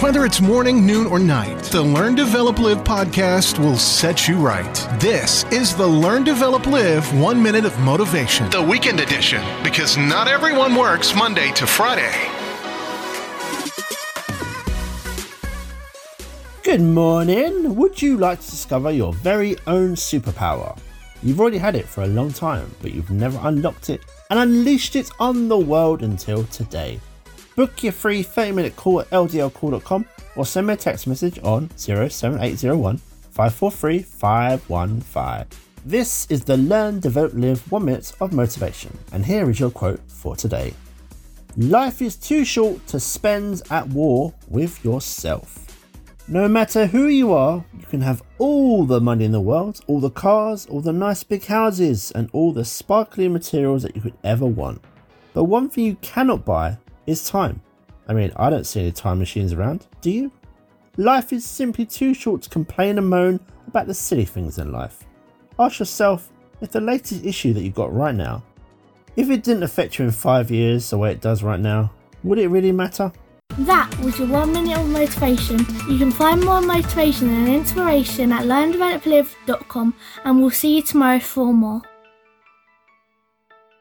Whether it's morning, noon, or night, the Learn, Develop, Live podcast will set you right. This is the Learn, Develop, Live One Minute of Motivation, the weekend edition, because not everyone works Monday to Friday. Good morning. Would you like to discover your very own superpower? You've already had it for a long time, but you've never unlocked it and unleashed it on the world until today. Book your free 30 minute call at ldlcall.com or send me a text message on 07801 543 515. This is the Learn, Develop, Live 1 Minute of Motivation, and here is your quote for today Life is too short to spend at war with yourself. No matter who you are, you can have all the money in the world, all the cars, all the nice big houses, and all the sparkly materials that you could ever want. But one thing you cannot buy is time. I mean, I don't see any time machines around, do you? Life is simply too short to complain and moan about the silly things in life. Ask yourself if the latest issue that you've got right now, if it didn't affect you in five years the way it does right now, would it really matter? That was your one minute of motivation. You can find more motivation and inspiration at learndeveloplive.com and we'll see you tomorrow for more.